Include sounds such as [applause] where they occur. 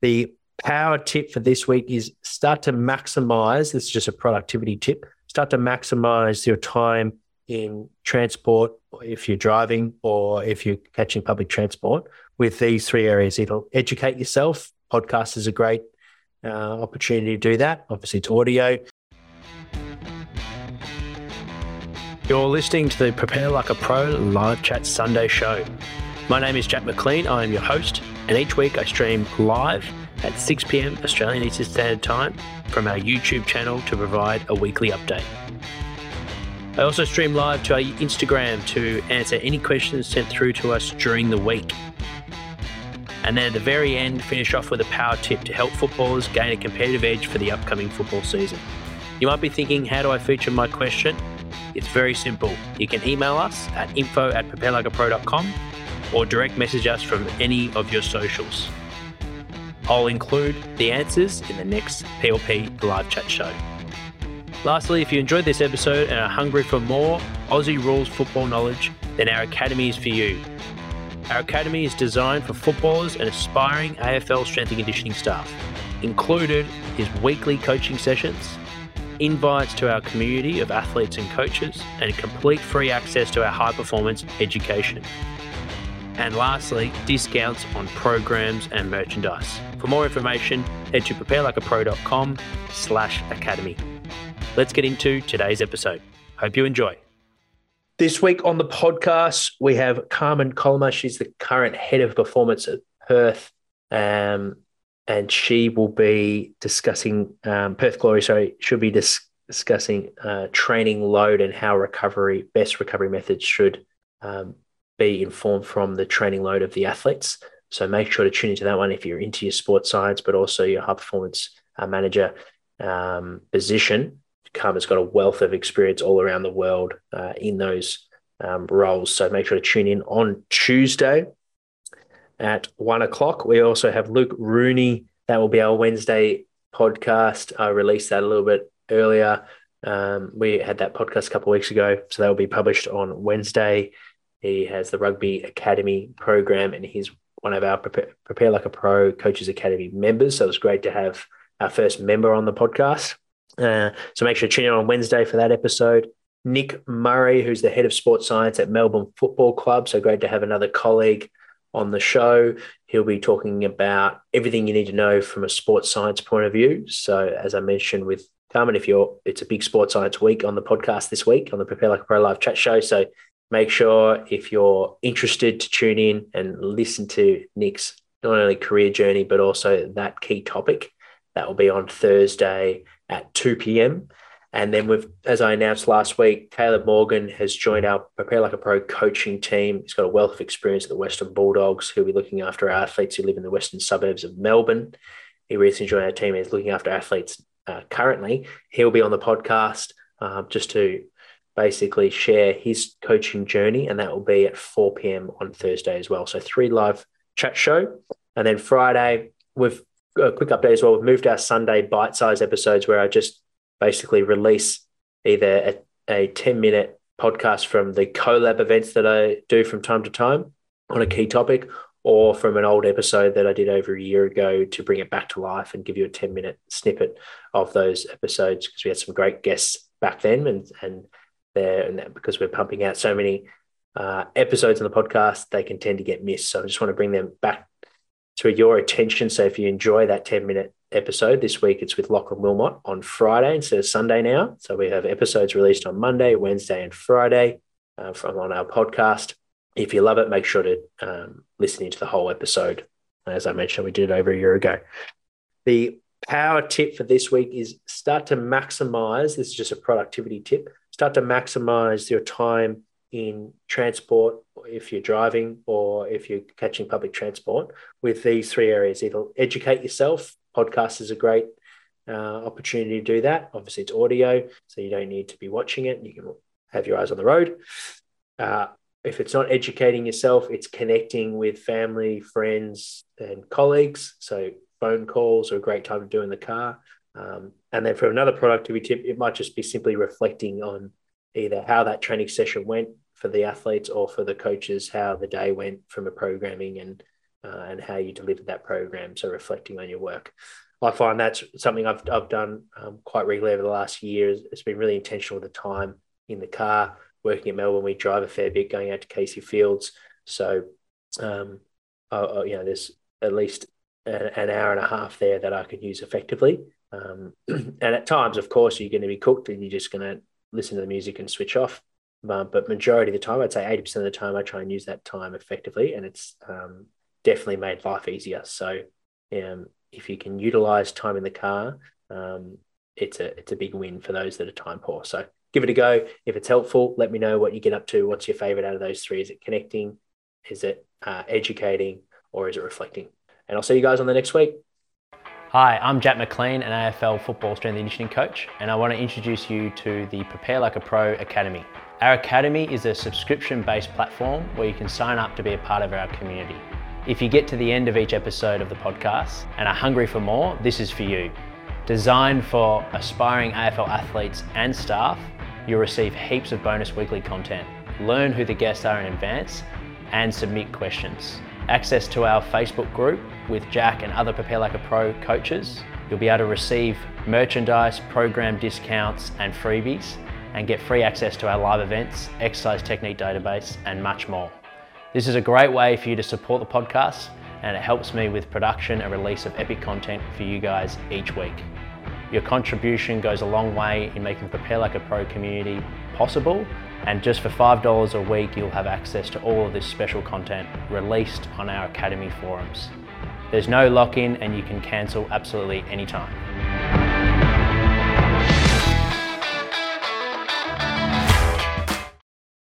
The power tip for this week is start to maximize. This is just a productivity tip. Start to maximize your time in transport, if you're driving or if you're catching public transport, with these three areas. It'll educate yourself. Podcast is a great uh, opportunity to do that. Obviously, it's audio. You're listening to the Prepare Like a Pro live chat Sunday show. My name is Jack McLean. I am your host, and each week I stream live at 6 p.m. Australian Eastern Standard Time from our YouTube channel to provide a weekly update. I also stream live to our Instagram to answer any questions sent through to us during the week. And then at the very end, finish off with a power tip to help footballers gain a competitive edge for the upcoming football season. You might be thinking, how do I feature my question? It's very simple. You can email us at info at preparelikeapro.com or direct message us from any of your socials. I'll include the answers in the next PLP live chat show. Lastly, if you enjoyed this episode and are hungry for more Aussie rules football knowledge, then our academy is for you. Our academy is designed for footballers and aspiring AFL strength and conditioning staff. Included is weekly coaching sessions, invites to our community of athletes and coaches, and complete free access to our high performance education. And lastly, discounts on programs and merchandise. For more information, head to preparelikeapro.com slash academy. Let's get into today's episode. Hope you enjoy. This week on the podcast, we have Carmen Colomer. She's the current head of performance at Perth. Um, and she will be discussing um, Perth Glory. Sorry, she'll be dis- discussing uh, training load and how recovery, best recovery methods should um, be informed from the training load of the athletes. So make sure to tune into that one if you're into your sports science, but also your high performance uh, manager um, position. Carmen's got a wealth of experience all around the world uh, in those um, roles. So make sure to tune in on Tuesday at one o'clock. We also have Luke Rooney. That will be our Wednesday podcast. I released that a little bit earlier. Um, we had that podcast a couple of weeks ago, so that will be published on Wednesday. He has the Rugby Academy program, and he's one of our Prepare, Prepare Like a Pro Coaches Academy members. So it's great to have our first member on the podcast. Uh, so make sure to tune in on Wednesday for that episode. Nick Murray, who's the head of sports science at Melbourne Football Club. So great to have another colleague on the show. He'll be talking about everything you need to know from a sports science point of view. So, as I mentioned with Carmen, if you're, it's a big sports science week on the podcast this week on the Prepare Like a Pro live chat show. So, make sure if you're interested to tune in and listen to Nick's not only career journey, but also that key topic. That will be on Thursday at 2 p.m. And then we've, as I announced last week, Caleb Morgan has joined our Prepare Like a Pro coaching team. He's got a wealth of experience at the Western Bulldogs, He'll be looking after athletes who live in the western suburbs of Melbourne. He recently joined our team He's looking after athletes uh, currently. He'll be on the podcast uh, just to basically share his coaching journey, and that will be at 4 p.m. on Thursday as well. So three live chat show, and then Friday we've a quick update as well. We've moved our Sunday bite-sized episodes where I just basically release either a, a 10 minute podcast from the collab events that I do from time to time on a key topic or from an old episode that I did over a year ago to bring it back to life and give you a 10 minute snippet of those episodes because we had some great guests back then and and there and because we're pumping out so many uh, episodes on the podcast they can tend to get missed so I just want to bring them back to your attention so if you enjoy that 10 minute episode this week it's with Lachlan Wilmot on Friday instead of Sunday now so we have episodes released on Monday Wednesday and Friday uh, from on our podcast if you love it, make sure to um, listen into the whole episode. As I mentioned, we did it over a year ago. The power tip for this week is start to maximize. This is just a productivity tip. Start to maximize your time in transport if you're driving or if you're catching public transport with these three areas. It'll educate yourself. Podcast is a great uh, opportunity to do that. Obviously, it's audio, so you don't need to be watching it. You can have your eyes on the road. Uh, if it's not educating yourself, it's connecting with family, friends, and colleagues. So phone calls are a great time to do in the car. Um, and then for another productivity tip, it might just be simply reflecting on either how that training session went for the athletes or for the coaches, how the day went from a programming and uh, and how you delivered that program. So reflecting on your work. I find that's something I've, I've done um, quite regularly over the last year. It's been really intentional with the time in the car, working at Melbourne. We drive a fair bit going out to Casey Fields. So, um, I, you know, there's at least an, an, hour and a half there that I can use effectively. Um, [clears throat] and at times, of course, you're going to be cooked and you're just going to listen to the music and switch off. Um, but majority of the time, I'd say 80% of the time, I try and use that time effectively. And it's um, definitely made life easier. So um, if you can utilize time in the car, um, it's a it's a big win for those that are time poor. So give it a go. If it's helpful, let me know what you get up to. What's your favorite out of those three? Is it connecting? Is it uh, educating? Or is it reflecting? And I'll see you guys on the next week. Hi, I'm Jack McLean, an AFL football strength and conditioning coach, and I want to introduce you to the Prepare Like a Pro Academy. Our academy is a subscription based platform where you can sign up to be a part of our community. If you get to the end of each episode of the podcast and are hungry for more, this is for you. Designed for aspiring AFL athletes and staff, you'll receive heaps of bonus weekly content, learn who the guests are in advance, and submit questions. Access to our Facebook group with Jack and other Prepare Like a Pro coaches. You'll be able to receive merchandise, program discounts, and freebies and get free access to our live events, exercise technique database, and much more. This is a great way for you to support the podcast and it helps me with production and release of epic content for you guys each week. Your contribution goes a long way in making Prepare Like a Pro community possible and just for $5 a week you'll have access to all of this special content released on our Academy forums. There's no lock-in and you can cancel absolutely anytime.